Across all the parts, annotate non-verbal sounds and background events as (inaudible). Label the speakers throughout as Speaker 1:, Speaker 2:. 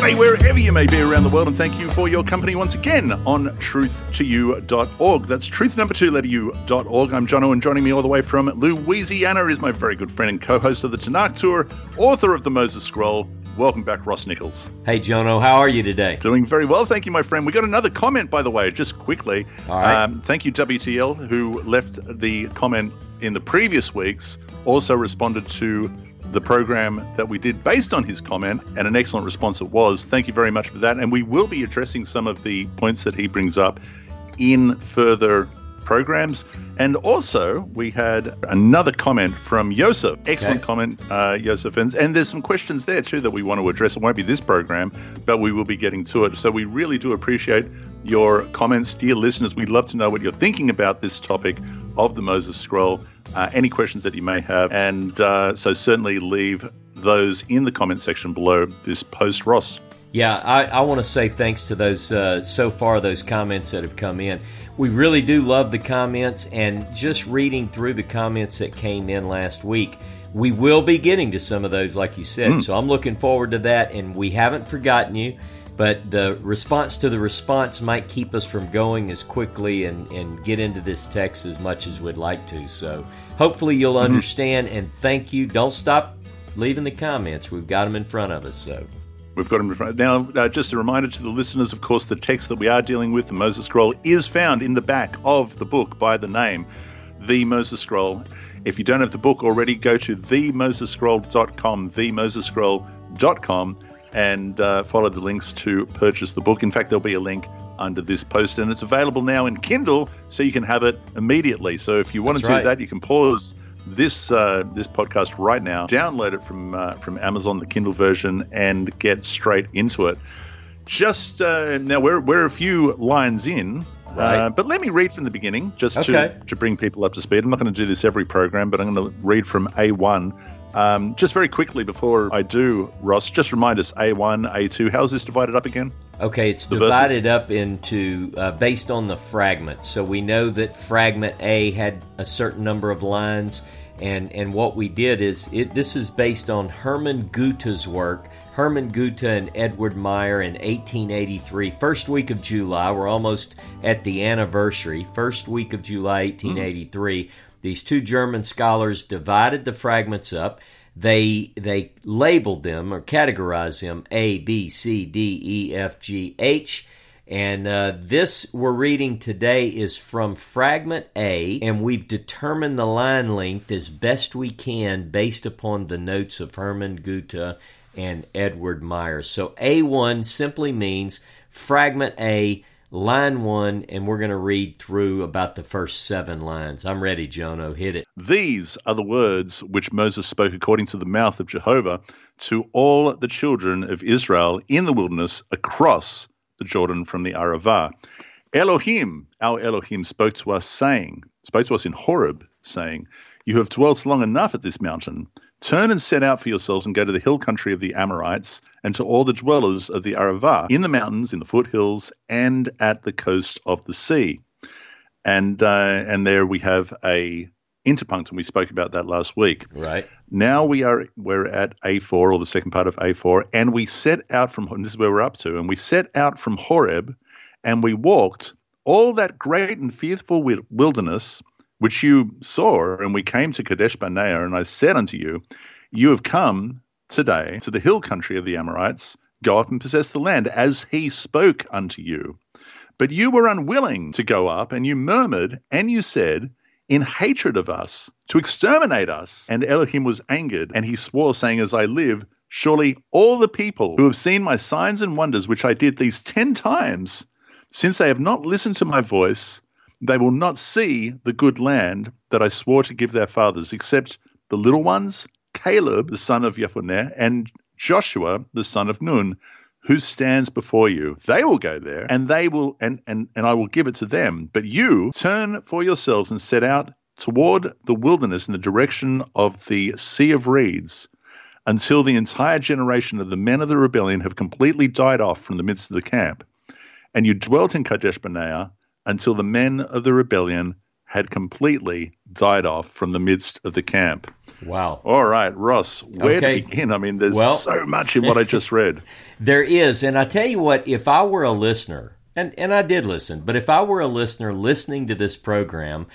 Speaker 1: G'day, wherever you may be around the world, and thank you for your company once again on truth2u.org. That's truth number two, letter u.org. I'm Jono, and joining me all the way from Louisiana is my very good friend and co host of the Tanakh Tour, author of the Moses Scroll. Welcome back, Ross Nichols.
Speaker 2: Hey, Jono, how are you today?
Speaker 1: Doing very well, thank you, my friend. We got another comment, by the way, just quickly.
Speaker 2: All right.
Speaker 1: Um, thank you, WTL, who left the comment in the previous weeks, also responded to the program that we did based on his comment, and an excellent response it was. Thank you very much for that. And we will be addressing some of the points that he brings up in further programs. And also, we had another comment from Yosef. Excellent
Speaker 2: Okay.
Speaker 1: comment, uh, Yosef. And, and there's some questions there too that we want to address. It won't be this program, but we will be getting to it. So we really do appreciate your comments, dear listeners. We'd love to know what you're thinking about this topic of the Moses Scroll, uh, any questions that you may have. And uh, so certainly leave those in the comment section below this post, Ross.
Speaker 2: Yeah, I, I want to say thanks to those uh, so far those comments that have come in. We really do love the comments, and just reading through the comments that came in last week, we will be getting to some of those, like you said. So I'm looking forward to that, and we haven't forgotten you. But the response to the response might keep us from going as quickly and, and get into this text as much as we'd like to. So hopefully you'll understand, and thank you. Don't stop leaving the comments. We've got them in front of us. So.
Speaker 1: We've got them in front. Now, uh, just a reminder to the listeners, of course, the text that we are dealing with, the Moses Scroll, is found in the back of the book by the name, The Moses Scroll. If you don't have the book already, go to themosesscroll.com, themosesscroll.com, and uh, follow the links to purchase the book. In fact, there'll be a link under this post, and it's available now in Kindle, so you can have it immediately. So if you want
Speaker 2: That's
Speaker 1: to
Speaker 2: right.
Speaker 1: do that, you can pause this uh, this podcast right now, download it from uh, from Amazon, the Kindle version, and get straight into it. Just uh, now, we're we're a few lines in.
Speaker 2: Right.
Speaker 1: Uh, but let me read from the beginning just
Speaker 2: Okay.
Speaker 1: to, to bring people up to speed. I'm not going to do this every program, but I'm going to read from A1. Um, just very quickly before I do, Ross, just remind us A1, A2. How's this divided up again?
Speaker 2: Okay, it's
Speaker 1: The verses.
Speaker 2: divided up into uh, based on the fragment. So we know that fragment A had a certain number of lines, and and what we did is it. This is based on Hermann Guthe's work. Hermann Guthe and Edward Meyer in 1883, first week of July. We're almost at the anniversary. First week of July, 1883. These two German scholars divided the fragments up they they labeled them or categorized them A B C D E F G H and uh, this we're reading today is from fragment A, and we've determined the line length as best we can based upon the notes of Hermann Guthe and Edward Meyer. So A1 simply means fragment A, line 1, and we're going to read through about the first seven lines. I'm ready, Jono. Hit it.
Speaker 1: These are the words which Moses spoke according to the mouth of Jehovah to all the children of Israel in the wilderness across the Jordan from the Arava. Elohim, our Elohim, spoke to us, saying, spoke to us in Horeb, saying, You have dwelt long enough at this mountain. Turn and set out for yourselves and go to the hill country of the Amorites and to all the dwellers of the Arava in the mountains, in the foothills, and at the coast of the sea. And uh, and there we have a interpunct, and we spoke about that last week.
Speaker 2: Right.
Speaker 1: Now we are we're at A4 or the second part of A4, and we set out from and this is where we're up to, and we set out from Horeb, and we walked all that great and fearful wilderness which you saw, and we came to Kadesh Barnea, and I said unto you, You have come today to the hill country of the Amorites, go up and possess the land, as he spoke unto you. But you were unwilling to go up, and you murmured, and you said, in hatred of us, to exterminate us. And Elohim was angered, and he swore, saying, As I live, surely all the people who have seen my signs and wonders, which I did these ten times, since they have not listened to my voice, they will not see the good land that I swore to give their fathers, except the little ones, Caleb, the son of Jephunneh, and Joshua, the son of Nun, who stands before you. They will go there, and they will, and and and I will give it to them. But you turn for yourselves and set out toward the wilderness in the direction of the Sea of Reeds, until the entire generation of the men of the rebellion have completely died off from the midst of the camp. And you dwelt in Kadesh Barnea until the men of the rebellion had completely died off from the midst of the camp.
Speaker 2: Wow.
Speaker 1: All right, Ross, where okay. to begin? I mean, there's well, so much in what I just read. (laughs)
Speaker 2: there is. And I tell you what, if I were a listener, and, and I did listen, but if I were a listener listening to this program,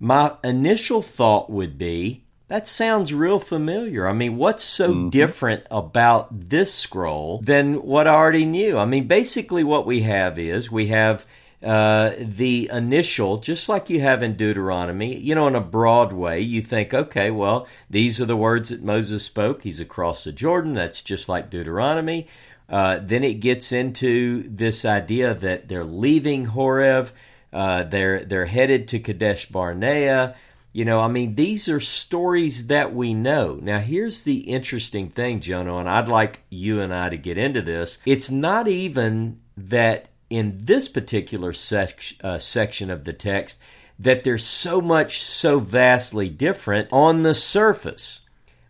Speaker 2: my initial thought would be that sounds real familiar. I mean, what's so mm-hmm. different about this scroll than what I already knew? I mean, basically, what we have is we have uh, the initial, just like you have in Deuteronomy, you know, in a broad way, you think, okay, well, these are the words that Moses spoke. He's across the Jordan. That's just like Deuteronomy. Uh, then it gets into this idea that they're leaving Horeb, uh, they're they're headed to Kadesh Barnea. You know, I mean, these are stories that we know. Now, here's the interesting thing, Jono, and I'd like you and I to get into this. It's not even that in this particular sec- uh, section of the text that they're so much so vastly different on the surface.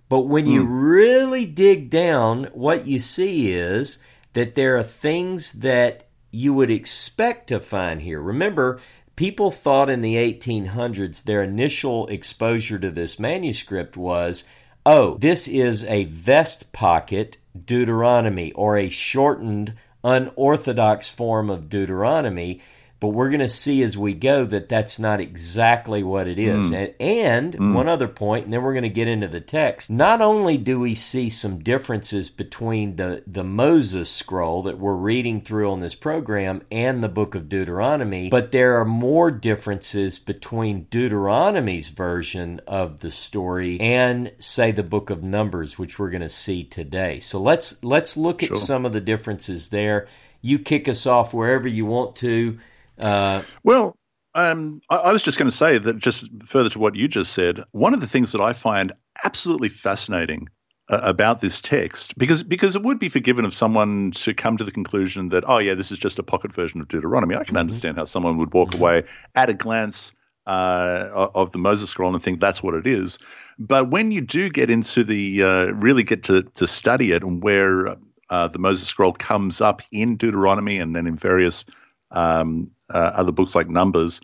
Speaker 2: But when mm. you hmm. really dig down, what you see is that there are things that you would expect to find here. Remember, people thought in the 1800s their initial exposure to this manuscript was oh, this is a vest pocket Deuteronomy or a shortened unorthodox form of Deuteronomy. But we're going to see as we go that that's not exactly what it is. Mm. And, and mm. one other point, and then we're going to get into the text. Not only do we see some differences between the, the Moses scroll that we're reading through on this program and the book of Deuteronomy, but there are more differences between Deuteronomy's version of the story and, say, the book of Numbers, which we're going to see today. So let's let's look sure. at some of the differences there. You kick us off wherever you want to.
Speaker 1: Uh, well, um, I, I, was just going to say that just further to what you just said, one of the things that I find absolutely fascinating uh, about this text, because because it would be forgiven of someone to come to the conclusion that oh yeah, this is just a pocket version of Deuteronomy. I can mm-hmm. understand how someone would walk mm-hmm. away at a glance uh, of the Moses scroll and think that's what it is. But when you do get into the uh, really get to to study it and where uh, the Moses scroll comes up in Deuteronomy and then in various um, uh, other books like Numbers.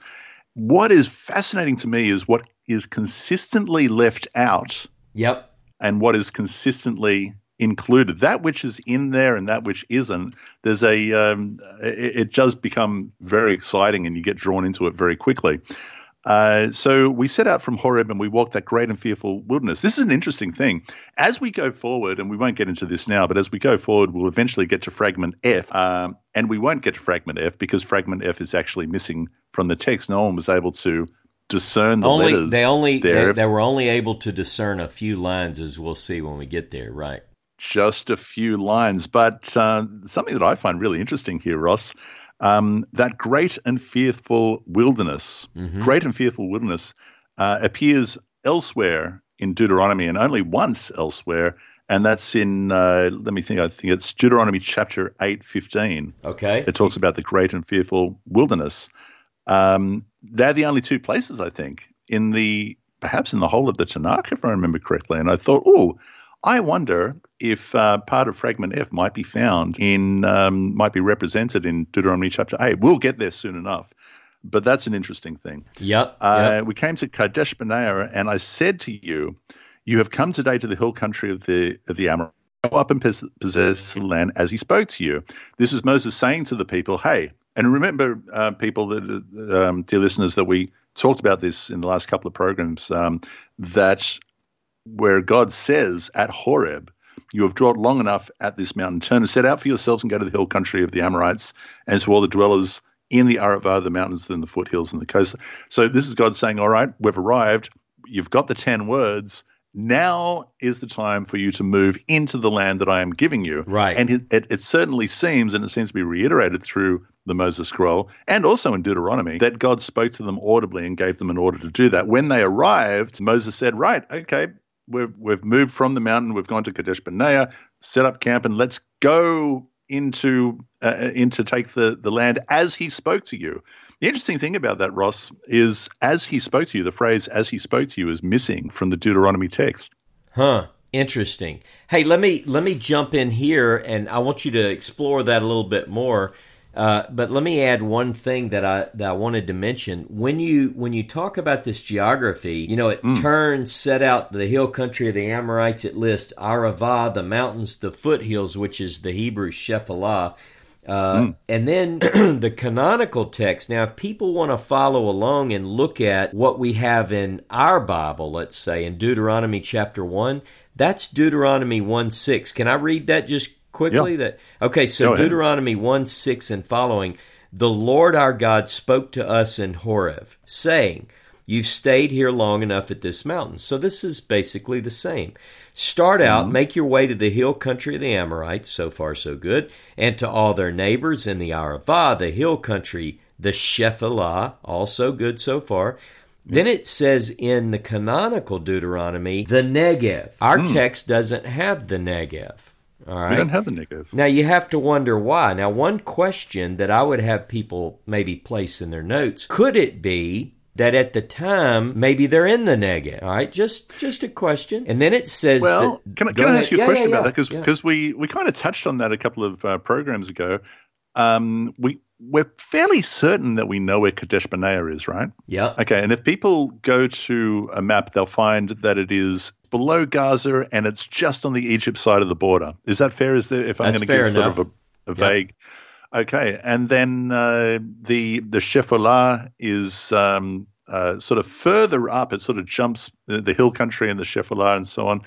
Speaker 1: What is fascinating to me is what is consistently left out.
Speaker 2: Yep.
Speaker 1: And what is consistently included. That which is in there and that which isn't. There's a. Um, it, it does become very exciting, and you get drawn into it very quickly. Uh, so we set out from Horeb and we walked that great and fearful wilderness. This is an interesting thing. As we go forward, and we won't get into this now, but as we go forward, we'll eventually get to fragment F. Um, and we won't get to fragment F because fragment F is actually missing from the text. No one was able to discern the
Speaker 2: only,
Speaker 1: letters.
Speaker 2: They only they, they were only able to discern a few lines, as we'll see when we get there. Right
Speaker 1: just a few lines. But uh, something that I find really interesting here, Ross, um, that great and fearful wilderness, mm-hmm. great and fearful wilderness, uh, appears elsewhere in Deuteronomy and only once elsewhere, and that's in uh, let me think. I think it's Deuteronomy chapter eight fifteen.
Speaker 2: Okay,
Speaker 1: it talks about the great and fearful wilderness. Um, they're the only two places I think in the perhaps in the whole of the Tanakh, if I remember correctly. And I thought, oh, I wonder if uh, part of fragment F might be found in, um, might be represented in Deuteronomy chapter 8. We'll get there soon enough. But that's an interesting thing.
Speaker 2: Yep.
Speaker 1: Uh, yep. We came to Kadesh Barnea, and I said to you, You have come today to the hill country of the, of the Amorites. Go up and possess the land as he spoke to you. This is Moses saying to the people, Hey, and remember, uh, people that, um, dear listeners, that we talked about this in the last couple of programs, um, that where God says at Horeb, you have dwelt long enough at this mountain. Turn and set out for yourselves and go to the hill country of the Amorites and to all the dwellers in the Arava, the mountains and the foothills and the coast. So this is God saying, All right, we've arrived. You've got the 10 words. Now is the time for you to move into the land that I am giving you.
Speaker 2: Right.
Speaker 1: And it, it, it certainly seems, and it seems to be reiterated through the Moses scroll and also in Deuteronomy, that God spoke to them audibly and gave them an order to do that. When they arrived, Moses said, Right, okay, we've we've moved from the mountain. We've gone to Kadesh Barnea, set up camp, and let's go into uh, into take the the land as he spoke to you. The interesting thing about that, Ross, is as he spoke to you, the phrase "as he spoke to you" is missing from the Deuteronomy text.
Speaker 2: Huh. Interesting. Hey, let me let me jump in here, and I want you to explore that a little bit more. Uh, but let me add one thing that I that I wanted to mention. When you when you talk about this geography, you know, it
Speaker 1: Mm.
Speaker 2: turns set out the hill country of the Amorites. It lists Arava, the mountains, the foothills, which is the Hebrew Shephelah. Uh, And then (clears throat) the canonical text. Now, if people want to follow along and look at what we have in our Bible, let's say in Deuteronomy chapter 1, that's Deuteronomy 1 6. Can I read that just quickly?
Speaker 1: Yeah.
Speaker 2: That Okay, so. Deuteronomy 1 6 and following. The Lord our God spoke to us in Horeb, saying, You've stayed here long enough at this mountain. So this is basically the same. Start out, mm-hmm. make your way to the hill country of the Amorites, so far so good, and to all their neighbors in the Arava, the hill country, the Shephelah, also good so far. Then it says in the canonical Deuteronomy, the Negev. Our mm. text doesn't have the Negev. All right.
Speaker 1: We don't have the Negev.
Speaker 2: Now you have to wonder why. Now, one question that I would have people maybe place in their notes: Could it be that at the time maybe they're in the Negev. All right, just just a question. And then it says,
Speaker 1: Well,
Speaker 2: that,
Speaker 1: can I, can I ask you a
Speaker 2: Yeah,
Speaker 1: question
Speaker 2: yeah,
Speaker 1: about
Speaker 2: yeah,
Speaker 1: that? Because
Speaker 2: yeah.
Speaker 1: we, we kind of touched on that a couple of uh, programs ago. Um, we we're fairly certain that we know where Kadesh Barnea is, right?
Speaker 2: yeah,
Speaker 1: Okay, and if people go to a map, they'll find that it is below Gaza and it's just on the Egypt side of the border. Is that fair? Is there, if I'm going to give sort of a, a vague? Okay, and then uh, the the Shephelah is um, uh, sort of further up. It sort of jumps the, the hill country and the Shephelah and so on.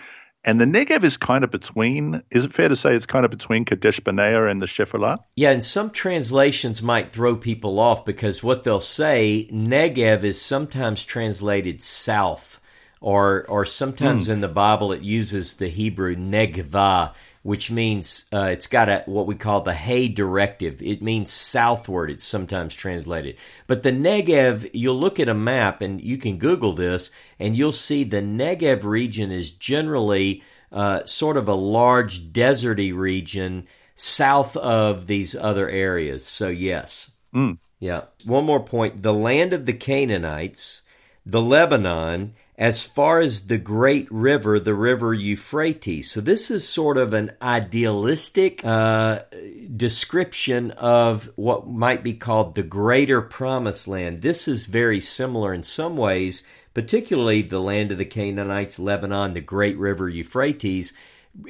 Speaker 1: And the Negev is kind of between. Is it fair to say it's kind of between Kadesh Barnea and the Shephelah?
Speaker 2: yeah. And some translations might throw people off because what they'll say Negev is sometimes translated south, or or sometimes
Speaker 1: Hmm.
Speaker 2: in the Bible it uses the Hebrew negva, which means uh, it's got a what we call the Hay directive. It means southward. It's sometimes translated, but the Negev. You'll look at a map and you can Google this, and you'll see the Negev region is generally uh, sort of a large deserty region south of these other areas. So yes, mm. yeah. One more point: the land of the Canaanites, the Lebanon, as far as the great river, the river Euphrates. So this is sort of an idealistic uh, description of what might be called the greater promised land. This is very similar in some ways, particularly the land of the Canaanites, Lebanon, the great river Euphrates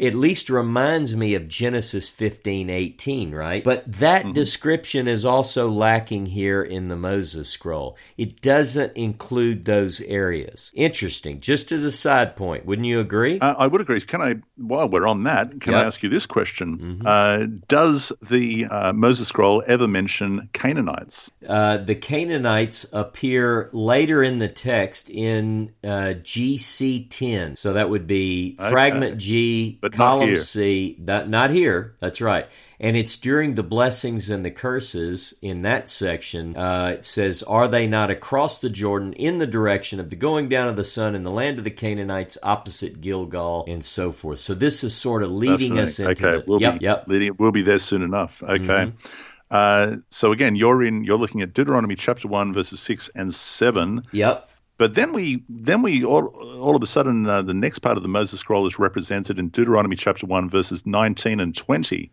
Speaker 2: at least reminds me of Genesis 15 18, right? But that description is also lacking here in the Moses scroll. It doesn't include those areas. Interesting. Just as a side point, wouldn't you agree?
Speaker 1: Uh, I would agree. Can I, while we're on that, can I ask you this question? Uh, does the uh, Moses Scroll ever mention Canaanites?
Speaker 2: Uh, the Canaanites appear later in the text in uh, GC 10. So that would be
Speaker 1: Okay.
Speaker 2: fragment G,
Speaker 1: But not
Speaker 2: column. C. That, not here. That's right. And it's during the blessings and the curses in that section. Uh, it says, Are they not across the Jordan in the direction of the going down of the sun in the land of the Canaanites opposite Gilgal and so forth? So this is sort of leading us into
Speaker 1: okay,
Speaker 2: the.
Speaker 1: we'll
Speaker 2: yep,
Speaker 1: be
Speaker 2: yep.
Speaker 1: leading. We'll be there soon enough. Okay.
Speaker 2: Mm-hmm.
Speaker 1: Uh, so again, you're in. You're looking at Deuteronomy chapter one, verses six and seven.
Speaker 2: Yep.
Speaker 1: But then we, then we all, all of a sudden, uh, the next part of the Moses Scroll is represented in Deuteronomy chapter one, verses nineteen and twenty.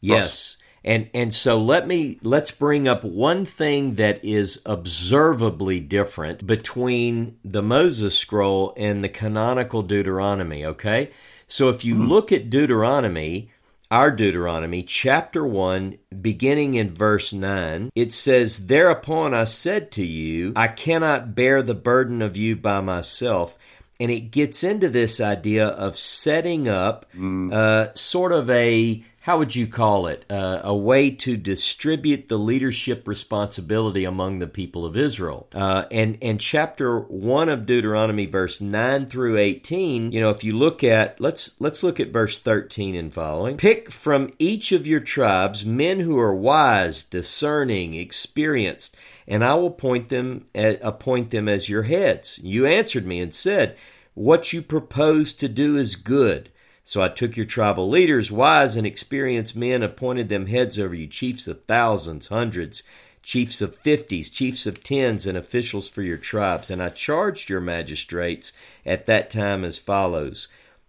Speaker 2: Yes. And and so let me let's bring up one thing that is observably different between the Moses scroll and the canonical Deuteronomy, okay? So if you look at Deuteronomy, our Deuteronomy, chapter 1, beginning in verse 9, it says, Thereupon I said to you, I cannot bear the burden of you by myself. And it gets into this idea of setting up uh, sort of a, how would you call it? Uh, a way to distribute the leadership responsibility among the people of Israel. Uh, and, and chapter 1 of Deuteronomy, verse 9 through 18, you know, if you look at, let's, let's look at verse 13 and following. Pick from each of your tribes men who are wise, discerning, experienced, and I will point them, uh, appoint them as your heads. You answered me and said, What you propose to do is good. So I took your tribal leaders, wise and experienced men, appointed them heads over you, chiefs of thousands, hundreds, chiefs of fifties, chiefs of tens, and officials for your tribes. And I charged your magistrates at that time as follows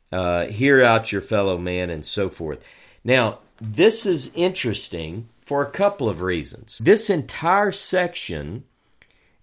Speaker 2: uh, Hear out your fellow man, and so forth. Now, this is interesting for a couple of reasons. This entire section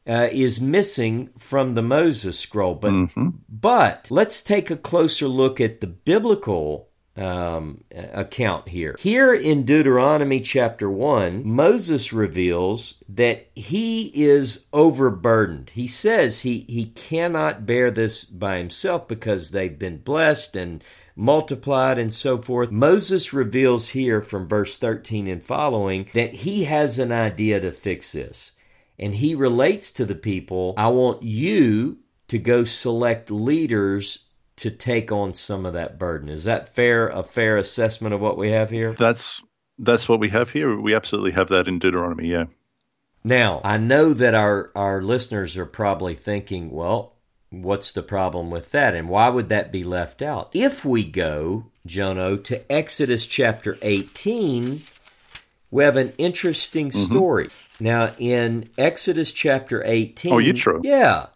Speaker 2: uh, is missing from the Moses scroll, but
Speaker 1: Mm-hmm.
Speaker 2: but let's take a closer look at the biblical um, account here. Here in Deuteronomy chapter 1, Moses reveals that he is overburdened. He says he, he cannot bear this by himself because they've been blessed and multiplied and so forth. Moses reveals here from verse 13 and following that he has an idea to fix this. And he relates to the people, I want you to go select leaders to take on some of that burden. Is that fair? A fair assessment of what we have here?
Speaker 1: That's that's what we have here. We absolutely have that in Deuteronomy. Yeah.
Speaker 2: Now, I know that our, our listeners are probably thinking, well, what's the problem with that? And why would that be left out? If we go, Jono, to Exodus chapter 18, we have an interesting
Speaker 1: Mm-hmm.
Speaker 2: story. Now, in Exodus chapter 18.
Speaker 1: Oh, Yitro.
Speaker 2: Yeah.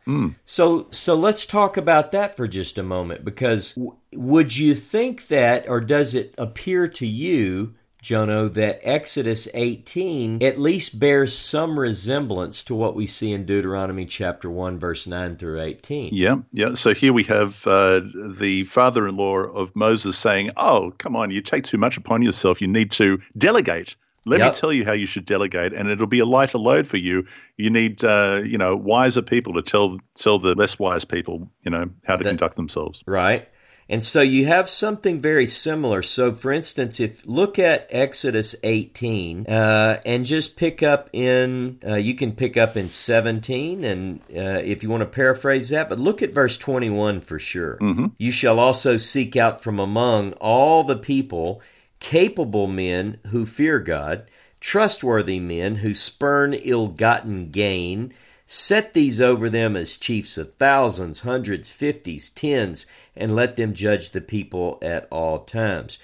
Speaker 2: So, so let's talk about that for just a moment because w- would you think that, or does it appear to you, Jono, that Exodus 18 at least bears some resemblance to what we see in Deuteronomy chapter 1, verse 9 through 18?
Speaker 1: Yeah, yeah. So here we have uh, the father-in-law of Moses saying, "Oh, come on, you take too much upon yourself. You need to delegate. Let
Speaker 2: Yep.
Speaker 1: me tell you how you should delegate, and it'll be a lighter load for you. You need, uh, you know, wiser people to tell tell the less wise people, you know, how to
Speaker 2: That-
Speaker 1: conduct themselves.
Speaker 2: right? And so you have something very similar. So, for instance, if look at Exodus 18 uh, and just pick up in, uh, you can pick up in 17, and uh, if you want to paraphrase that, but look at verse 21 for sure. You shall also seek out from among all the people capable men who fear God, trustworthy men who spurn ill gotten gain. Set these over them as chiefs of thousands, hundreds, fifties, tens, and let them judge the people at all times.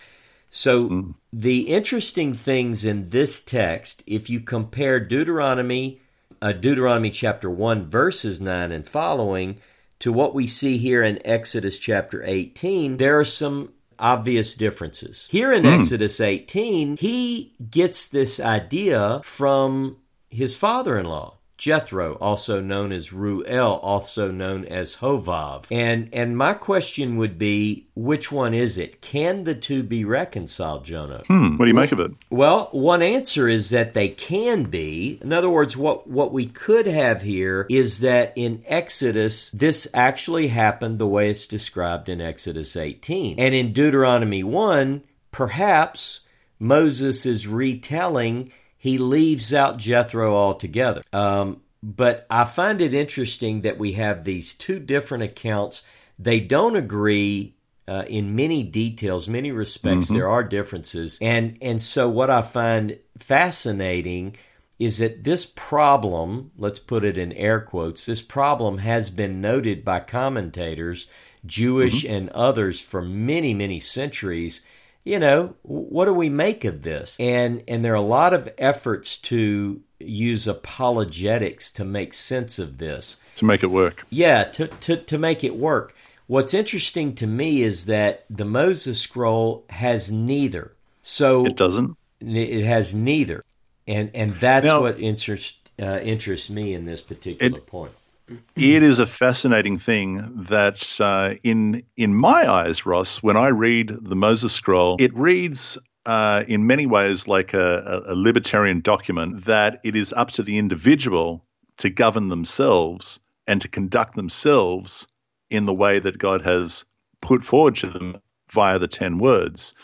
Speaker 2: So, the interesting things in this text, if you compare Deuteronomy, uh, Deuteronomy chapter 1, verses 9 and following, to what we see here in Exodus chapter 18, there are some obvious differences. Here in hmm. Exodus 18, he gets this idea from his father in law. Jethro, also known as Ruel, also known as Hovav. And and my question would be, which one is it? Can the two be reconciled, Jono?
Speaker 1: Hmm, what do you make of it?
Speaker 2: Well, one answer is that they can be. In other words, what, what we could have here is that in Exodus, this actually happened the way it's described in Exodus 18. And in Deuteronomy 1, perhaps Moses is retelling, he leaves out Jethro altogether. Um, but I find it interesting that we have these two different accounts. They don't agree uh, in many details, many respects. There are differences, and and so what I find fascinating is that this problem, let's put it in air quotes, this problem has been noted by commentators, Jewish and others, for many many centuries. You know, what do we make of this? And and there are a lot of efforts to use apologetics to make sense of this.
Speaker 1: To make it work.
Speaker 2: Yeah, to, to, to make it work. What's interesting to me is that the Moses scroll has neither. So
Speaker 1: It doesn't.
Speaker 2: it has neither, and and that's
Speaker 1: Now-
Speaker 2: what interests uh, interests me in this particular point.
Speaker 1: It is a fascinating thing that, uh, in in my eyes, Ross, when I read the Moses Scroll, it reads uh, in many ways like a, a, libertarian document that it is up to the individual to govern themselves and to conduct themselves in the way that God has put forward to them via the ten words.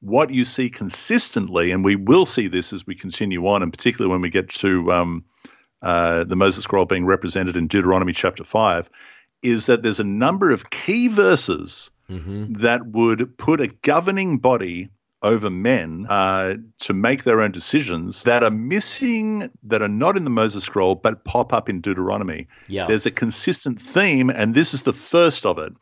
Speaker 1: What you see consistently, and we will see this as we continue on, and particularly when we get to um, uh, the Moses scroll being represented in Deuteronomy chapter 5, is that there's a number of key verses that would put a governing body over men uh, to make their own decisions that are missing, that are not in the Moses scroll, but pop up in Deuteronomy.
Speaker 2: Yeah.
Speaker 1: There's a consistent theme, and this is the first of it.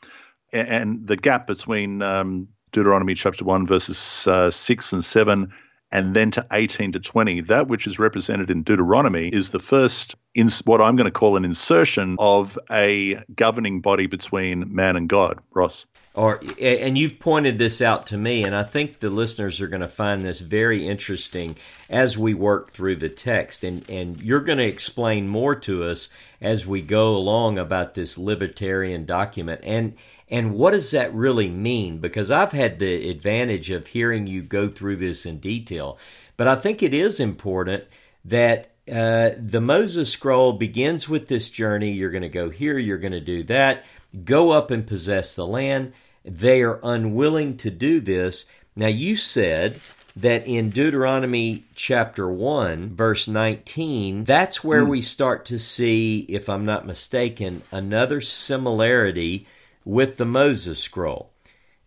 Speaker 1: And the gap between um, Deuteronomy chapter 1, verses uh, 6 and 7, and then to 18 to 20, that which is represented in Deuteronomy is the first in what I'm going to call an insertion of a governing body between man and God, Ross.
Speaker 2: Or and you've pointed this out to me, and I think the listeners are going to find this very interesting as we work through the text, and and you're going to explain more to us as we go along about this libertarian document and. And what does that really mean? Because I've had the advantage of hearing you go through this in detail. But I think it is important that uh, the Moses scroll begins with this journey. You're going to go here, you're going to do that, go up and possess the land. They are unwilling to do this. Now, you said that in Deuteronomy chapter 1, verse 19, that's where mm. we start to see, if I'm not mistaken, another similarity with the Moses scroll.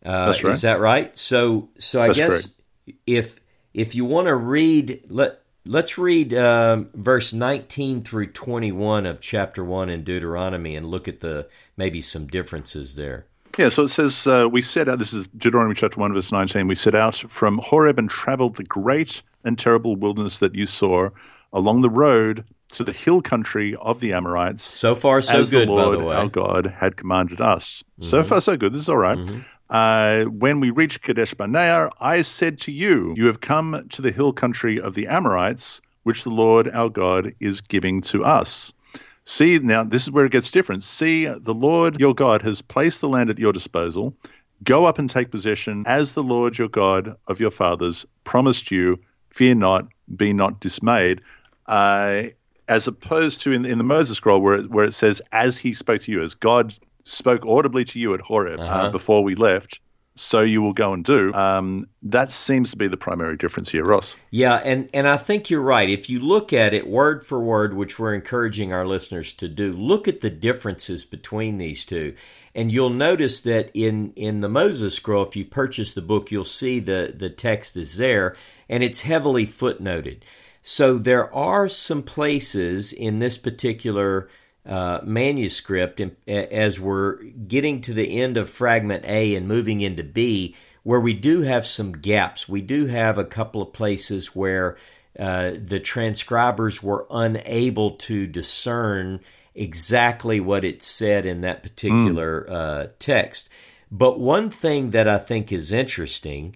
Speaker 1: Uh, that's right.
Speaker 2: Is that right? So, so I
Speaker 1: that's
Speaker 2: guess
Speaker 1: correct.
Speaker 2: if if you want to read, let Let's read um, verse 19 through 21 of chapter 1 in Deuteronomy and look at the maybe some differences there.
Speaker 1: Yeah, so it says, uh, We set out, this is Deuteronomy chapter 1, verse 19, we set out from Horeb and traveled the great and terrible wilderness that you saw along the road to the hill country of the Amorites.
Speaker 2: So far, so
Speaker 1: as
Speaker 2: good,
Speaker 1: the Lord
Speaker 2: the
Speaker 1: our God had commanded us. Mm-hmm. So far, so good. This is all right. mm-hmm. Uh, when we reached Kadesh Barnea, I said to you, You have come to the hill country of the Amorites, which the Lord our God is giving to us. See, now this is where it gets different. See, the Lord your God has placed the land at your disposal. Go up and take possession as the Lord your God of your fathers promised you. Fear not, be not dismayed. Uh, as opposed to in, in the Moses scroll where it, where it says, as he spoke to you, as God spoke audibly to you at Horeb uh, uh-huh. uh, before we left, so you will go and do. Um, that seems to be the primary difference here, Ross.
Speaker 2: Yeah, and, and I think you're right. If you look at it word for word, which we're encouraging our listeners to do, look at the differences between these two. And you'll notice that in, in the Moses scroll, if you purchase the book, you'll see the, the text is there, and it's heavily footnoted. So there are some places in this particular uh, manuscript, as we're getting to the end of fragment A and moving into B, where we do have some gaps. We do have a couple of places where uh, the transcribers were unable to discern exactly what it said in that particular mm. uh, text. But one thing that I think is interesting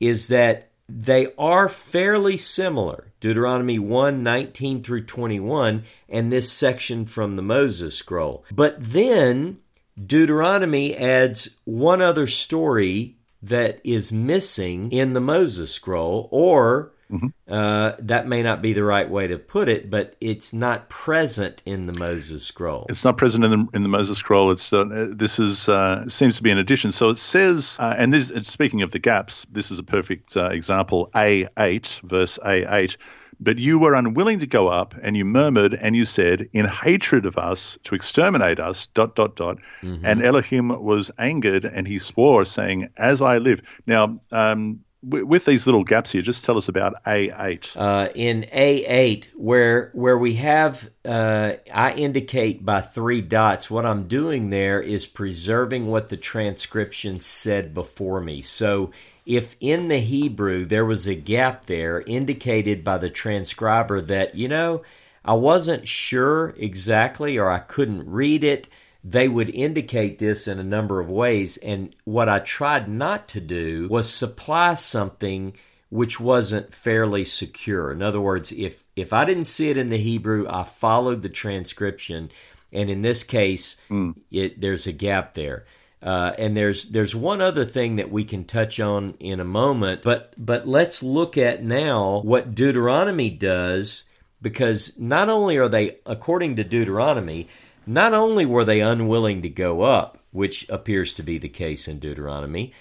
Speaker 2: is that they are fairly similar. Deuteronomy 1 19 through 21, and this section from the Moses scroll. But then Deuteronomy adds one other story that is missing in the Moses scroll, or Mm-hmm. Uh, that may not be the right way to put it, but it's not present in the Moses scroll.
Speaker 1: It's not present in the, in the Moses scroll. It's uh, this is uh, seems to be an addition. So it says, uh, and this speaking of the gaps, this is a perfect uh, example. A eight, verse A eight. But you were unwilling to go up, and you murmured, and you said, in hatred of us, to exterminate us, dot, dot, dot. Mm-hmm. And Elohim was angered, and he swore, saying, As I live. Now, um, with these little gaps here, just tell us about A8.
Speaker 2: Uh, in A8, where where we have, uh, I indicate by three dots. What I'm doing there is preserving what the transcription said before me. So, if in the Hebrew there was a gap there indicated by the transcriber that you know I wasn't sure exactly or I couldn't read it they would indicate this in a number of ways. And what I tried not to do was supply something which wasn't fairly secure. In other words, if, if I didn't see it in the Hebrew, I followed the transcription. And in this case, mm. it, there's a gap there. Uh, and there's there's one other thing that we can touch on in a moment, but but let's look at now what Deuteronomy does, because not only are they, according to Deuteronomy, not only were they unwilling to go up, which appears to be the case in Deuteronomy,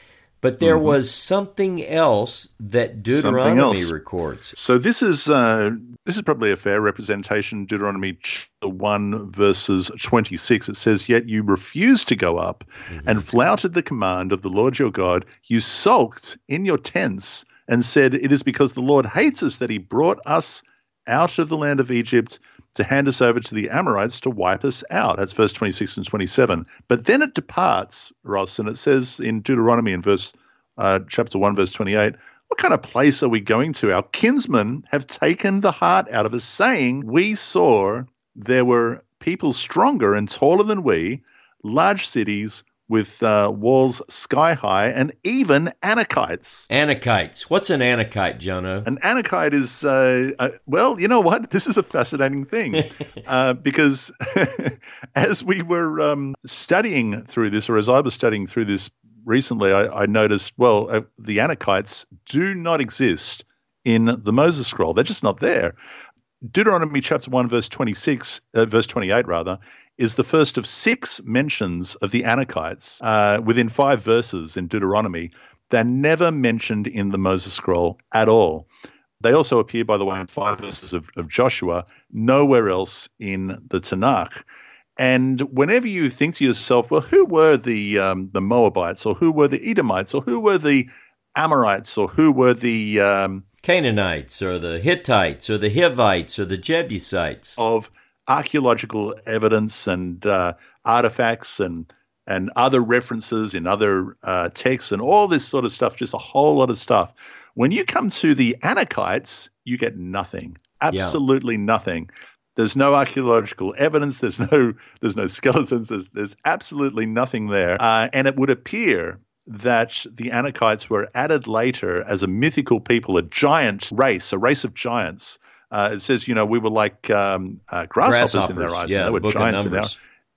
Speaker 2: but there mm-hmm. was something else that Deuteronomy else. records.
Speaker 1: So this is uh, this is probably a fair representation. Deuteronomy one verses twenty six. It says, "Yet you refused to go up, mm-hmm. and flouted the command of the Lord your God. You sulked in your tents, and said, It is because the Lord hates us that He brought us out of the land of Egypt." To hand us over to the Amorites to wipe us out. That's verse 26 and 27. But then it departs, Ross, and it says in Deuteronomy in verse uh, chapter 1, verse 28, what kind of place are we going to? Our kinsmen have taken the heart out of us, saying, We saw there were people stronger and taller than we, large cities with uh, walls sky high, and even Anakites.
Speaker 2: Anakites. What's an Anakite, Jono?
Speaker 1: An Anakite is, uh, uh, well, you know what? (laughs) This is a fascinating thing (laughs) uh, because (laughs) as we were um, studying through this, or as I was studying through this recently, I, I noticed, well, uh, the Anakites do not exist in the Moses scroll. They're just not there. Deuteronomy chapter 1, verse 26, uh, verse 28, rather, is the first of six mentions of the Anakites uh, within five verses in Deuteronomy. They're never mentioned in the Moses scroll at all. They also appear, by the way, in five verses of, of Joshua, nowhere else in the Tanakh. And whenever you think to yourself, well, who were the um, the Moabites, or who were the Edomites, or who were the Amorites, or who were the um,
Speaker 2: Canaanites, or the Hittites, or the Hivites, or the Jebusites
Speaker 1: of archaeological evidence and uh, artifacts and and other references in other uh, texts and all this sort of stuff, just a whole lot of stuff. When you come to the Anakites, you get nothing, absolutely yeah. nothing. There's no archaeological evidence. There's no there's no skeletons. There's there's absolutely nothing there. Uh, and it would appear that the Anakites were added later as a mythical people, a giant race, a race of giants uh, it says, you know, we were like um, uh, grasshoppers, grasshoppers, in their eyes.
Speaker 2: Yeah,
Speaker 1: they were giants in our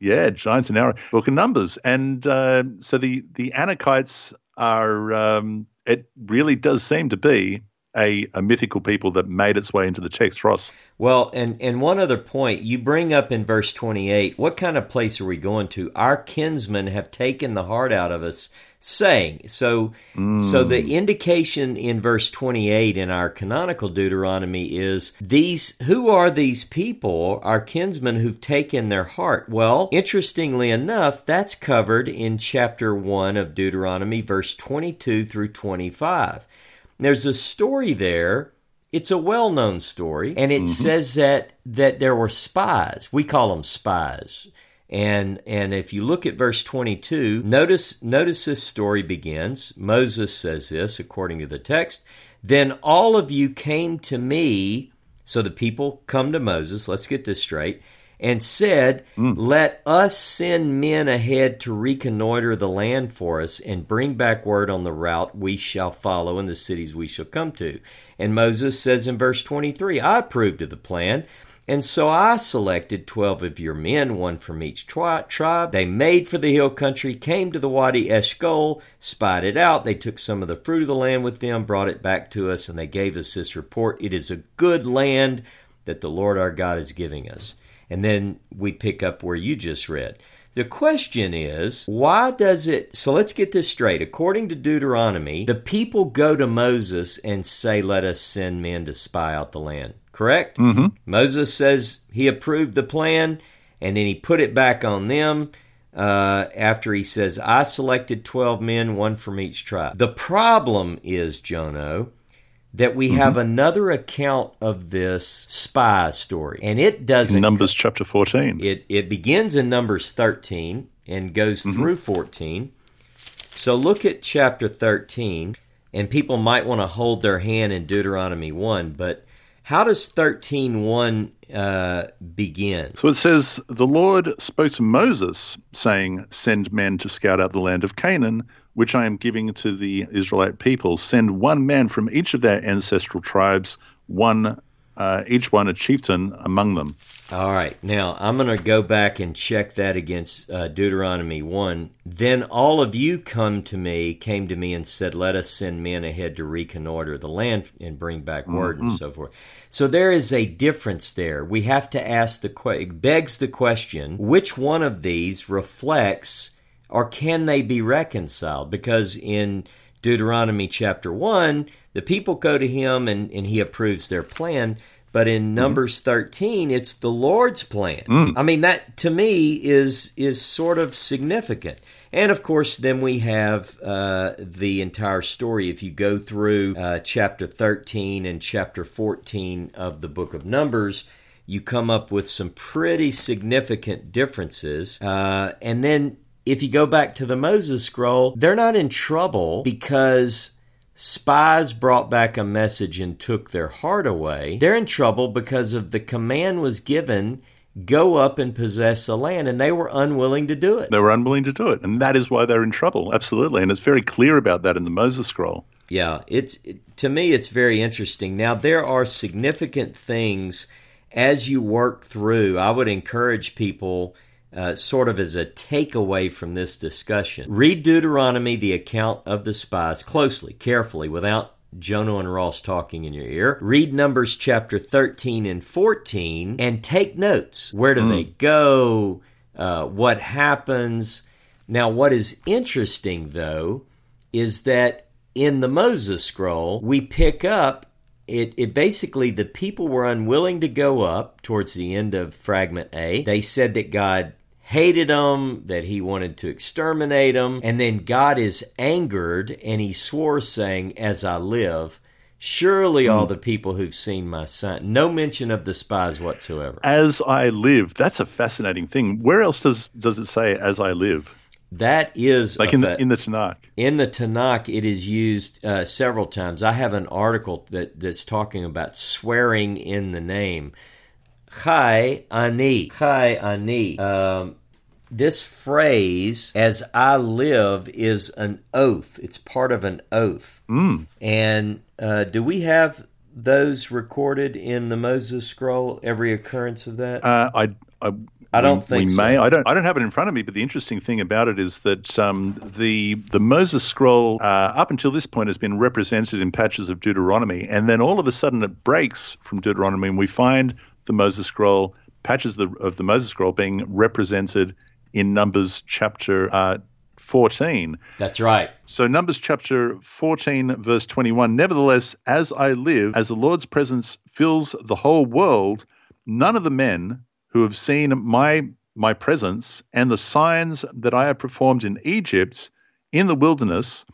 Speaker 1: yeah, giants in our book of numbers. And uh, so the the Anakites are. Um, it really does seem to be a, a mythical people that made its way into the text, Ross.
Speaker 2: Well, and, and one other point you bring up in verse 28 what kind of place are we going to? Our kinsmen have taken the heart out of us saying. So, mm. so the indication in verse 28 in our canonical Deuteronomy is these, who are these people, our kinsmen who've taken their heart? Well, interestingly enough, that's covered in chapter 1 of Deuteronomy, verse 22 through 25. There's a story there it's a well-known story and it mm-hmm. says that that there were spies we call them spies and and if you look at verse 22, notice notice this story begins. Moses says this according to the text, then all of you came to me, so the people come to Moses, let's get this straight, and said, mm. Let us send men ahead to reconnoiter the land for us and bring back word on the route we shall follow and the cities we shall come to. And Moses says in verse 23, I approved of the plan. And so I selected 12 of your men, one from each tri- tribe. They made for the hill country, came to the Wadi Eshcol, spied it out. They took some of the fruit of the land with them, brought it back to us, and they gave us this report. It is a good land that the Lord our God is giving us. And then we pick up where you just read. The question is, why does it? So let's get this straight. According to Deuteronomy, the people go to Moses and say, Let us send men to spy out the land correct?
Speaker 1: Mm-hmm.
Speaker 2: Moses says he approved the plan and then he put it back on them uh, after he says, I selected 12 men, one from each tribe. The problem is, Jono, that we mm-hmm. have another account of this spy story, and it doesn't.
Speaker 1: In Numbers chapter 14.
Speaker 2: It, it begins in Numbers 13 and goes mm-hmm. through 14. So look at chapter 13, and people might want to hold their hand in Deuteronomy 1, but how does 13.1 uh, begin?
Speaker 1: So it says, The Lord spoke to Moses, saying, Send men to scout out the land of Canaan, which I am giving to the Israelite people. Send one man from each of their ancestral tribes, one uh, each one a chieftain among them.
Speaker 2: All right. Now, I'm going to go back and check that against uh, Deuteronomy 1. Then all of you come to me, came to me and said, Let us send men ahead to reconnoiter the land and bring back word mm-hmm. and so forth. So there is a difference there. We have to ask the question, begs the question, which one of these reflects or can they be reconciled? Because in Deuteronomy chapter 1, the people go to him and, and he approves their plan. But in mm-hmm. Numbers 13, it's the Lord's plan. Mm. I mean, that to me is is sort of significant. And of course, then we have uh, the entire story. If you go through uh, chapter 13 and chapter 14 of the book of Numbers, you come up with some pretty significant differences. Uh, and then if you go back to the Moses scroll, they're not in trouble because spies brought back a message and took their heart away. They're in trouble because of the command was given go up and possess the land, and they were unwilling to do it.
Speaker 1: They were unwilling to do it, and that is why they're in trouble. Absolutely, and it's very clear about that in the Moses scroll.
Speaker 2: Yeah, it's to me it's very interesting. Now there are significant things as you work through. I would encourage people uh, sort of as a takeaway from this discussion. Read Deuteronomy, the account of the spies, closely, carefully, without Jono and Ross talking in your ear. Read Numbers chapter 13 and 14 and take notes. Where do mm. they go? Uh, what happens? Now, what is interesting, though, is that in the Moses scroll, we pick up it, it basically the people were unwilling to go up towards the end of fragment A. They said that God hated them, that he wanted to exterminate them, and then God is angered and he swore, saying, As I live, surely all the people who've seen my son. No mention of the spies whatsoever.
Speaker 1: As I live. That's a fascinating thing. Where else does, does it say, As I live?
Speaker 2: That is
Speaker 1: like in the in the Tanakh.
Speaker 2: In the Tanakh, it is used uh, several times. I have an article that that's talking about swearing in the name. Chai ani, chai ani. Um, this phrase, "as I live," is an oath. It's part of an oath.
Speaker 1: Mm.
Speaker 2: And uh, do we have those recorded in the Moses scroll? Every occurrence of that?
Speaker 1: Uh, I, I
Speaker 2: I don't we, think
Speaker 1: we
Speaker 2: so.
Speaker 1: may. I don't. I don't have it in front of me. But the interesting thing about it is that um, the the Moses scroll uh, up until this point has been represented in patches of Deuteronomy, and then all of a sudden it breaks from Deuteronomy, and we find the Moses scroll patches of the, of the Moses scroll being represented in Numbers chapter uh, 14.
Speaker 2: That's right.
Speaker 1: So, Numbers chapter 14, verse 21 Nevertheless, as I live, as the Lord's presence fills the whole world, none of the men who have seen my my presence and the signs that I have performed in Egypt in the wilderness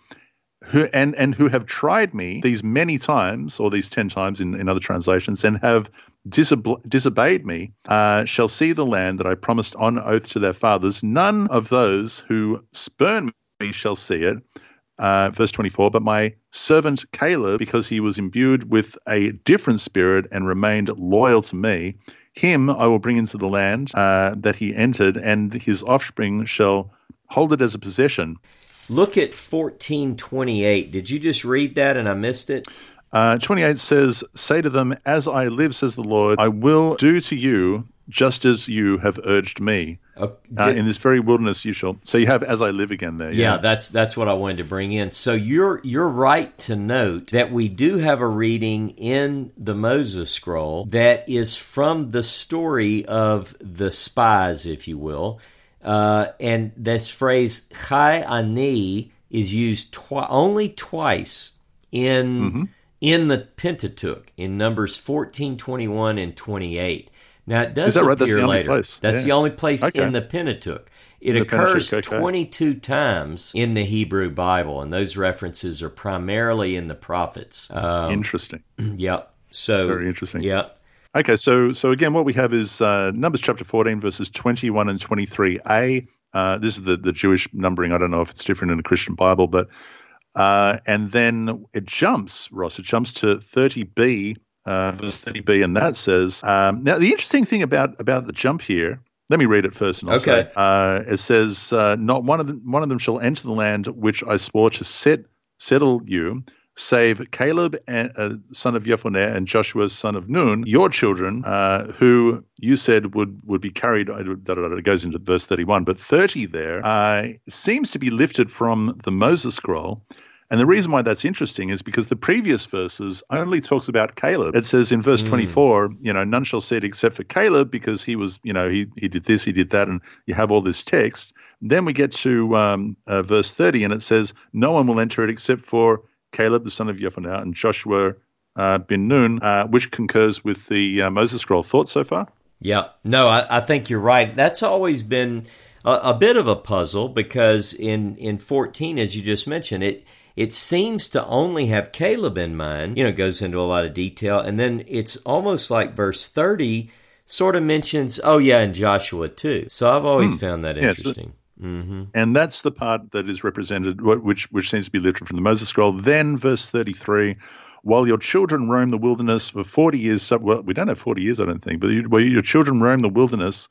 Speaker 1: who and and who have tried me these many times or these 10 times in, in other translations and have disobeyed me uh, shall see the land that I promised on oath to their fathers none of those who spurn me shall see it uh, verse 24 but my servant Caleb because he was imbued with a different spirit and remained loyal to me him I will bring into the land uh, that he entered, and his offspring shall hold it as a possession.
Speaker 2: Look at 1428. Did you just read that and I missed it?
Speaker 1: Uh, 28 says, Say to them, As I live, says the Lord, I will do to you just as you have urged me. Uh, in this very wilderness you shall. So you have as I live again there.
Speaker 2: Yeah. yeah, that's that's what I wanted to bring in. So you're you're right to note that we do have a reading in the Moses scroll that is from the story of the spies, if you will, uh, and this phrase "chai ani" is used twi- only twice in. Mm-hmm. In the Pentateuch, in Numbers 14, 21, and 28. Now it does appear
Speaker 1: right? That's
Speaker 2: later.
Speaker 1: Place.
Speaker 2: That's
Speaker 1: yeah.
Speaker 2: the only place okay. in the Pentateuch. It the occurs Pentateuch, okay. 22 times in the Hebrew Bible, and those references are primarily in the prophets.
Speaker 1: Um, interesting. (clears throat)
Speaker 2: Yep. So
Speaker 1: very interesting.
Speaker 2: Yep.
Speaker 1: Okay, so so again, what we have is uh, Numbers chapter 14, verses 21 and 23a. Uh, this is the, the Jewish numbering. I don't know if it's different in the Christian Bible, but uh, and then it jumps, Ross. It jumps to 30b, uh, verse 30b, and that says, um, now the interesting thing about, about the jump here, let me read it first. And I'll
Speaker 2: okay.
Speaker 1: Say, uh, it says, uh, "Not one of them, one of them shall enter the land which I swore to set settle you, save Caleb, and, uh, son of Jephunneh, and Joshua, son of Nun, your children, uh, who you said would would be carried." It goes into verse thirty-one, but thirty there uh, seems to be lifted from the Moses scroll. And the reason why that's interesting is because the previous verses only talks about Caleb. It says in verse mm. 24, you know, none shall see it except for Caleb because he was, you know, he, he did this, he did that, and you have all this text. Then we get to um, uh, verse 30 and it says, no one will enter it except for Caleb, the son of Jephunneh, and Joshua uh, bin Nun, uh, which concurs with the uh, Moses scroll. Thoughts so far?
Speaker 2: Yeah, no, I, I think you're right. That's always been a, a bit of a puzzle because in, in 14, as you just mentioned, it it seems to only have Caleb in mind. You know, goes into a lot of detail. And then it's almost like verse 30 sort of mentions, oh, yeah, and Joshua too. So I've always hmm. found that interesting.
Speaker 1: Mm-hmm. And that's the part that is represented, which which seems to be literal from the Moses scroll. Then, verse thirty-three: While your children roam the wilderness for forty years, well, we don't have forty years, I don't think, but while your children roam the wilderness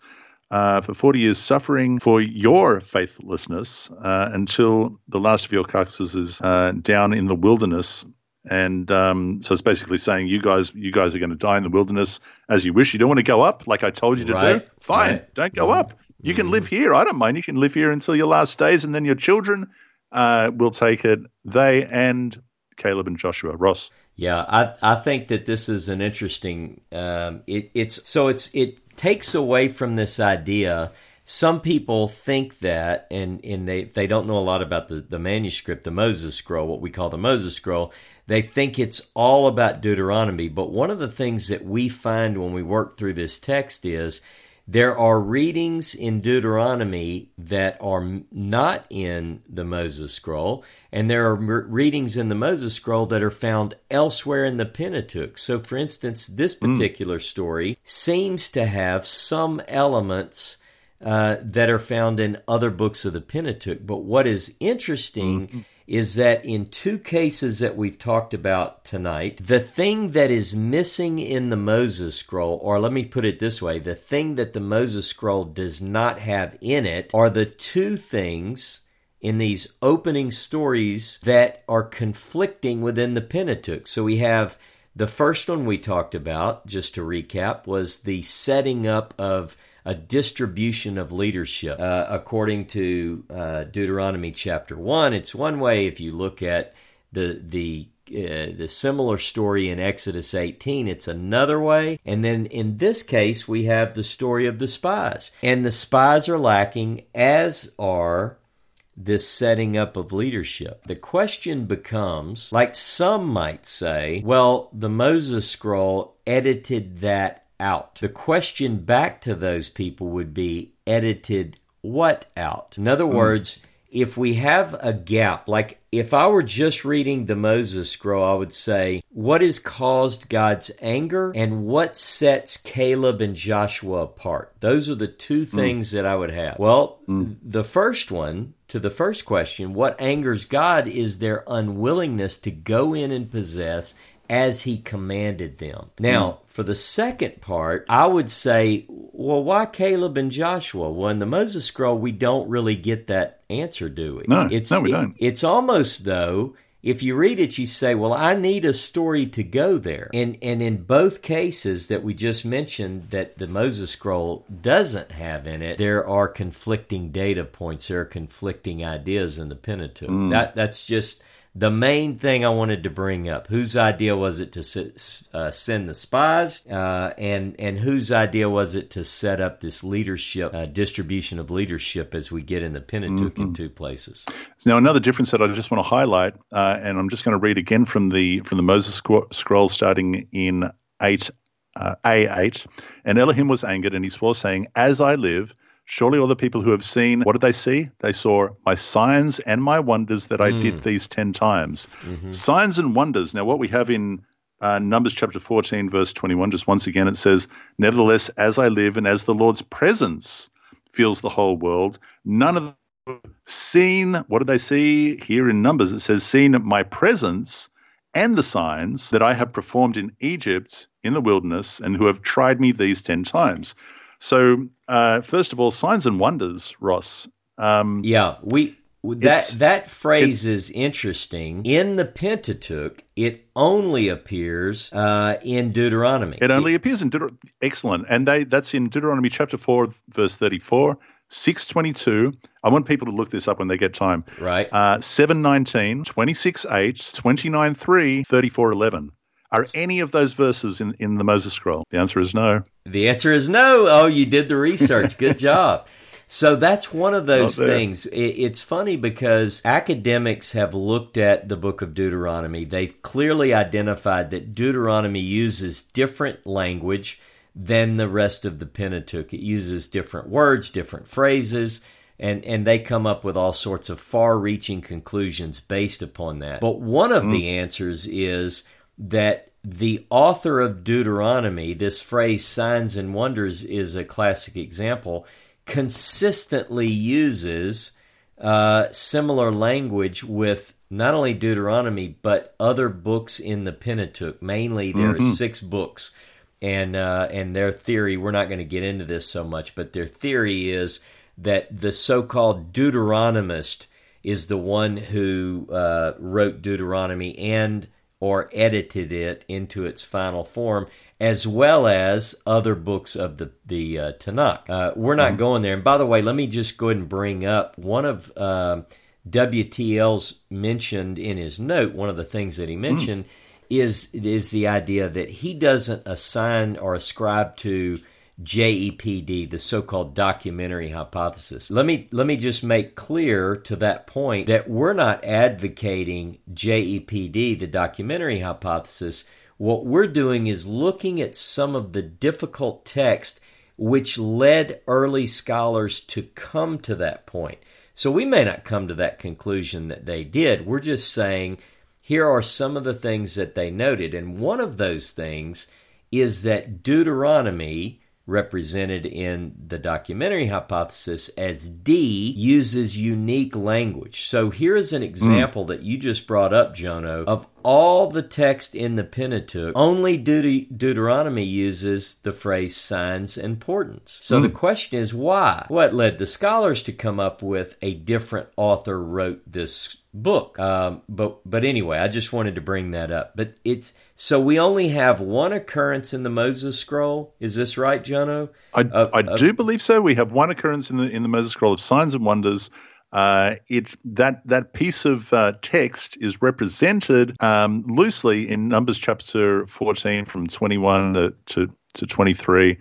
Speaker 1: uh, for forty years, suffering for your faithlessness, uh, until the last of your carcasses is uh, down in the wilderness. And um, so it's basically saying you guys, you guys are going to die in the wilderness as you wish. You don't want to go up, like I told you to right. do. Fine, right. don't go mm-hmm. up you can live here. I don't mind. You can live here until your last days, and then your children uh, will take it. They and Caleb and Joshua. Ross.
Speaker 2: Yeah, I I think that this is an interesting. Um, it, it's so it's it takes away from this idea. Some people think that, and, and they, they don't know a lot about the, the manuscript, the Moses scroll, what we call the Moses scroll. They think it's all about Deuteronomy. But one of the things that we find when we work through this text is there are readings in Deuteronomy that are not in the Moses scroll, and there are readings in the Moses scroll that are found elsewhere in the Pentateuch. So, for instance, this hmm. particular mm. story seems to have some elements. Uh, that are found in other books of the Pentateuch. But what is interesting mm-hmm is that in two cases that we've talked about tonight, the thing that is missing in the Moses scroll, or let me put it this way, the thing that the Moses scroll does not have in it are the two things in these opening stories that are conflicting within the Pentateuch. So we have the first one we talked about, just to recap, was the setting up of a distribution of leadership. Uh, according to uh, Deuteronomy chapter 1, it's one way if you look at the, the uh, the similar story in Exodus 18, it's another way. And then in this case, we have the story of the spies. And the spies are lacking, as are this setting up of leadership. The question becomes like some might say, well, the Moses scroll edited that out. The question back to those people would be edited what out? In other mm. words, if we have a gap, like if I were just reading the Moses scroll, I would say, what has caused God's anger and what sets Caleb and Joshua apart? Those are the two hmm. things mm. that I would have. Well, mm. the first one, to the first question, what angers God is their unwillingness to go in and possess as he commanded them. Now, mm. for the second part, I would say, well, why Caleb and Joshua? Well, in the Moses scroll, we don't really get that answer, do we?
Speaker 1: No, it's, no, we don't.
Speaker 2: It, it's almost though. If you read it, you say, "Well, I need a story to go there." And and in both cases that we just mentioned, that the Moses scroll doesn't have in it, there are conflicting data points. There are conflicting ideas in the Pentateuch. Mm. That that's just the main thing I wanted to bring up. Whose idea was it to uh, send the spies, uh, and and whose idea was it to set up this leadership uh, distribution of leadership as we get in the Pentateuch mm-hmm. in two places?
Speaker 1: Now another difference that I just want to highlight, uh, and I'm just going to read again from the from the Moses scroll, starting in eight uh, A eight, and Elohim was angered, and he swore, saying, "As I live." Surely all the people who have seen, what did they see? They saw my signs and my wonders that I mm. did these 10 times. Mm-hmm. Signs and wonders. Now, what we have in uh, Numbers chapter 14, verse 21, just once again, it says, Nevertheless, as I live and as the Lord's presence fills the whole world, none of them seen, what did they see? Here in Numbers, it says, seen my presence and the signs that I have performed in Egypt in the wilderness and who have tried me these 10 times. So, uh, first of all, signs and wonders, Ross.
Speaker 2: Um, yeah, we that that phrase is interesting. In the Pentateuch, it only appears uh, in Deuteronomy.
Speaker 1: It only appears in Deuteronomy. Excellent, and they, that's in Deuteronomy chapter four, verse thirty-four. 622. I want people to look this up when they get time.
Speaker 2: Right.
Speaker 1: Uh, 719, 26 8, 29 3, 34 11. Are any of those verses in, in the Moses scroll? The answer is no.
Speaker 2: The answer is no. Oh, you did the research. (laughs) Good job. So that's one of those things. It's funny because academics have looked at the book of Deuteronomy. They've clearly identified that Deuteronomy uses different language than the rest of the Pentateuch. It uses different words, different phrases, and, and they come up with all sorts of far reaching conclusions based upon that. But one of mm. the answers is that the author of Deuteronomy, this phrase signs and wonders is a classic example, consistently uses uh, similar language with not only Deuteronomy but other books in the Pentateuch. Mainly, there mm-hmm. are six books, and uh, and their theory. We're not going to get into this so much, but their theory is that the so-called Deuteronomist is the one who uh, wrote Deuteronomy and or edited it into its final form, as well as other books of the the uh, Tanakh. Uh, we're not mm-hmm. going there. And by the way, let me just go ahead and bring up one of uh, WTL's mentioned in his note. One of the things that he mm. mentioned mm. is is the idea that he doesn't assign or ascribe to JEPD, the so-called documentary hypothesis. Let me let me just make clear to that point that we're not advocating JEPD, the documentary hypothesis. What we're doing is looking at some of the difficult text which led early scholars to come to that point. So we may not come to that conclusion that they did. We're just saying here are some of the things that they noted. And one of those things is that Deuteronomy represented in the documentary hypothesis as D uses unique language. So here is an example mm. that you just brought up, Jono, of all the text in the Pentateuch, only Deut- Deuteronomy uses the phrase signs and portents. So mm. the question is why? What led the scholars to come up with a different author wrote this book? Um, but but anyway, I just wanted to bring that up. But it's so we only have one occurrence in the Moses scroll. Is this right, Jono?
Speaker 1: I, uh, I uh, do believe so. We have one occurrence in the in the Moses scroll of signs and wonders. Uh, it that that piece of uh, text is represented um, loosely in Numbers chapter fourteen, from twenty one to, to, to twenty three.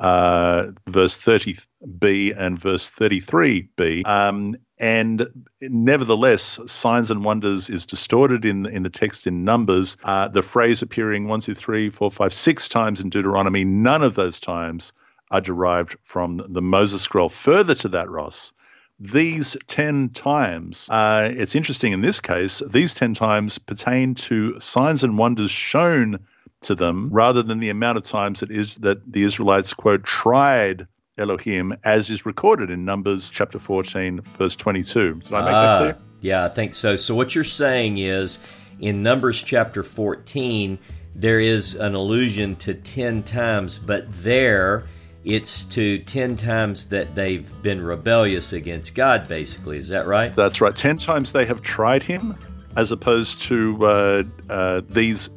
Speaker 1: Uh, verse 30b and verse 33b. Um, and nevertheless, signs and wonders is distorted in in the text in Numbers. Uh, the phrase appearing one, two, three, four, five, six times in Deuteronomy, none of those times are derived from the Moses scroll. Further to that, Ross, these 10 times, uh, it's interesting in this case, these 10 times pertain to signs and wonders shown to them rather than the amount of times that is that the Israelites quote tried Elohim as is recorded in Numbers chapter 14 verse 22. Did I make that clear? Ah,
Speaker 2: yeah, I think so. So what you're saying is in Numbers chapter 14 there is an allusion to 10 times but there it's to 10 times that they've been rebellious against God basically. Is that right?
Speaker 1: That's right. 10 times they have tried him as opposed to uh, uh, these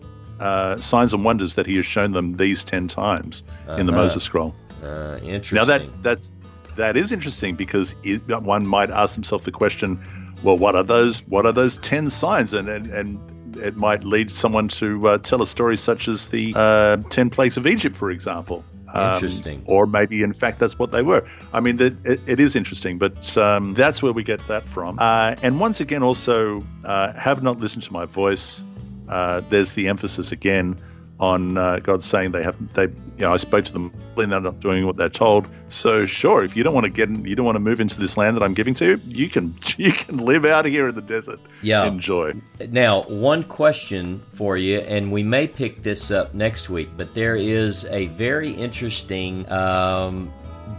Speaker 1: uh, signs and wonders that he has shown them these 10 times uh-huh. in the uh-huh. Moses scroll.
Speaker 2: Uh, interesting.
Speaker 1: Now that that's that is interesting because one might ask themselves the question, well, what are those what are those 10 signs and and, and it might lead someone to uh, tell a story such as the uh, 10 plagues of Egypt, for example.
Speaker 2: Um, interesting.
Speaker 1: Or maybe, in fact, that's what they were. I mean, it, it, it is interesting, but um, that's where we get that from. Uh, and once again, also, uh, have not listened to my voice uh, there's the emphasis again on uh, God saying they have they you know I spoke to them and they're not doing what they're told. So sure, if you don't want to get in, you don't want to move into this land that I'm giving to you, you can (laughs) you can live out here in the desert.
Speaker 2: Yeah,
Speaker 1: enjoy.
Speaker 2: Now, one question for you, and we may pick this up next week, but there is a very interesting um,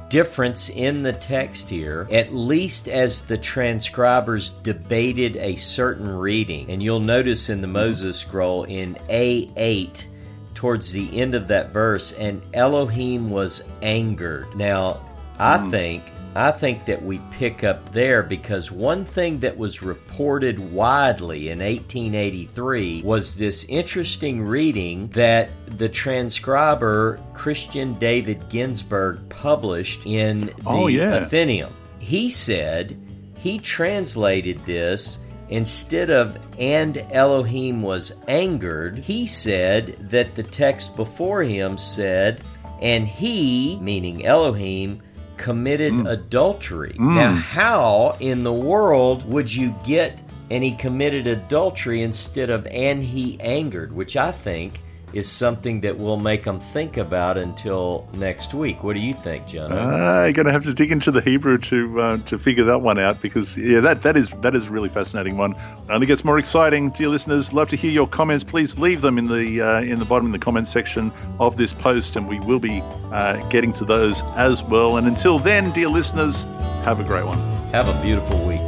Speaker 2: difference in the text here, at least as the transcribers debated a certain reading. And you'll notice in the Moses scroll in A8, towards the end of that verse, and Elohim was angered. Now, I mm. think I think that we pick up there because one thing that was reported widely in 1883 was this interesting reading that the transcriber Christian David Ginsburg published in oh, the oh, yeah. Athenaeum. He said he translated this instead of and Elohim was angered, he said that the text before him said, and he, meaning Elohim, committed mm. adultery. Mm. Now, how in the world would you get and he committed adultery instead of and he angered, which I think is something that will make them think about until next week. What do you think, John?
Speaker 1: I'm going to have to dig into the Hebrew to uh, to figure that one out because yeah, that that is that is a really fascinating one. It only gets more exciting, dear listeners. Love to hear your comments. Please leave them in the uh, in the bottom of the comments section of this post, and we will be uh, getting to those as well. And until then, dear listeners, have a great one.
Speaker 2: Have a beautiful week.